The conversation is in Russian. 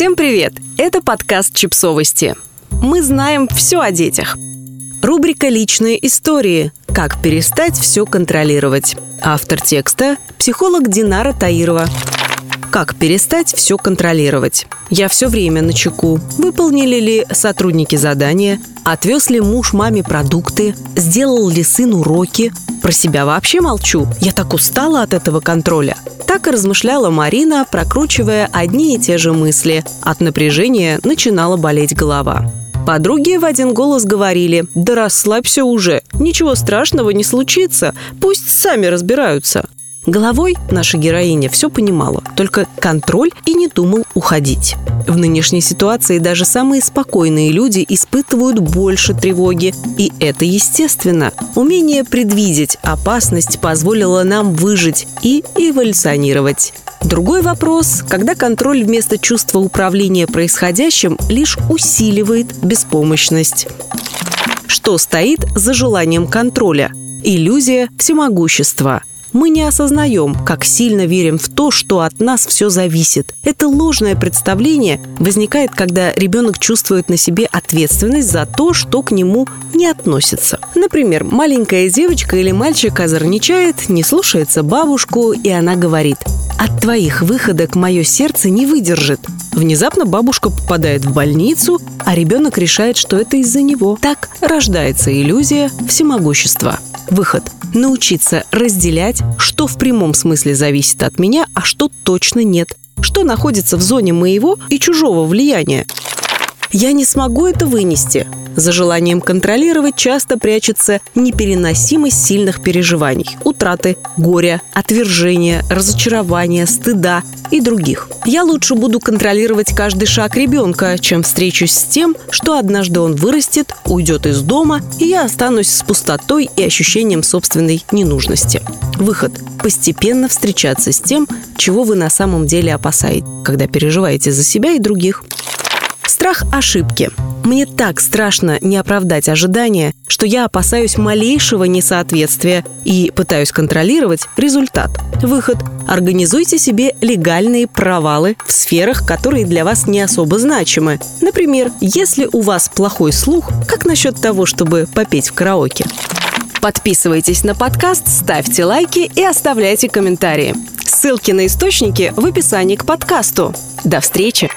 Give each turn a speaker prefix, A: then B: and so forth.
A: Всем привет! Это подкаст «Чипсовости». Мы знаем все о детях. Рубрика «Личные истории. Как перестать все контролировать». Автор текста – психолог Динара Таирова. Как перестать все контролировать? Я все время на чеку. Выполнили ли сотрудники задания? Отвез ли муж маме продукты? Сделал ли сын уроки? Про себя вообще молчу. Я так устала от этого контроля. Так и размышляла Марина, прокручивая одни и те же мысли. От напряжения начинала болеть голова. Подруги в один голос говорили «Да расслабься уже, ничего страшного не случится, пусть сами разбираются». Головой наша героиня все понимала, только контроль и не думал уходить. В нынешней ситуации даже самые спокойные люди испытывают больше тревоги, и это естественно. Умение предвидеть опасность позволило нам выжить и эволюционировать. Другой вопрос, когда контроль вместо чувства управления происходящим лишь усиливает беспомощность. Что стоит за желанием контроля? Иллюзия всемогущества – мы не осознаем, как сильно верим в то, что от нас все зависит. Это ложное представление возникает, когда ребенок чувствует на себе ответственность за то, что к нему не относится. Например, маленькая девочка или мальчик озорничает, не слушается бабушку, и она говорит «От твоих выходок мое сердце не выдержит». Внезапно бабушка попадает в больницу, а ребенок решает, что это из-за него. Так рождается иллюзия всемогущества. Выход – научиться разделять, что в прямом смысле зависит от меня, а что точно нет, что находится в зоне моего и чужого влияния. Я не смогу это вынести. За желанием контролировать часто прячется непереносимость сильных переживаний, утраты, горя, отвержения, разочарования, стыда и других. Я лучше буду контролировать каждый шаг ребенка, чем встречусь с тем, что однажды он вырастет, уйдет из дома, и я останусь с пустотой и ощущением собственной ненужности. Выход – постепенно встречаться с тем, чего вы на самом деле опасаетесь, когда переживаете за себя и других. Страх ошибки. Мне так страшно не оправдать ожидания, что я опасаюсь малейшего несоответствия и пытаюсь контролировать результат. Выход. Организуйте себе легальные провалы в сферах, которые для вас не особо значимы. Например, если у вас плохой слух, как насчет того, чтобы попеть в караоке? Подписывайтесь на подкаст, ставьте лайки и оставляйте комментарии. Ссылки на источники в описании к подкасту. До встречи!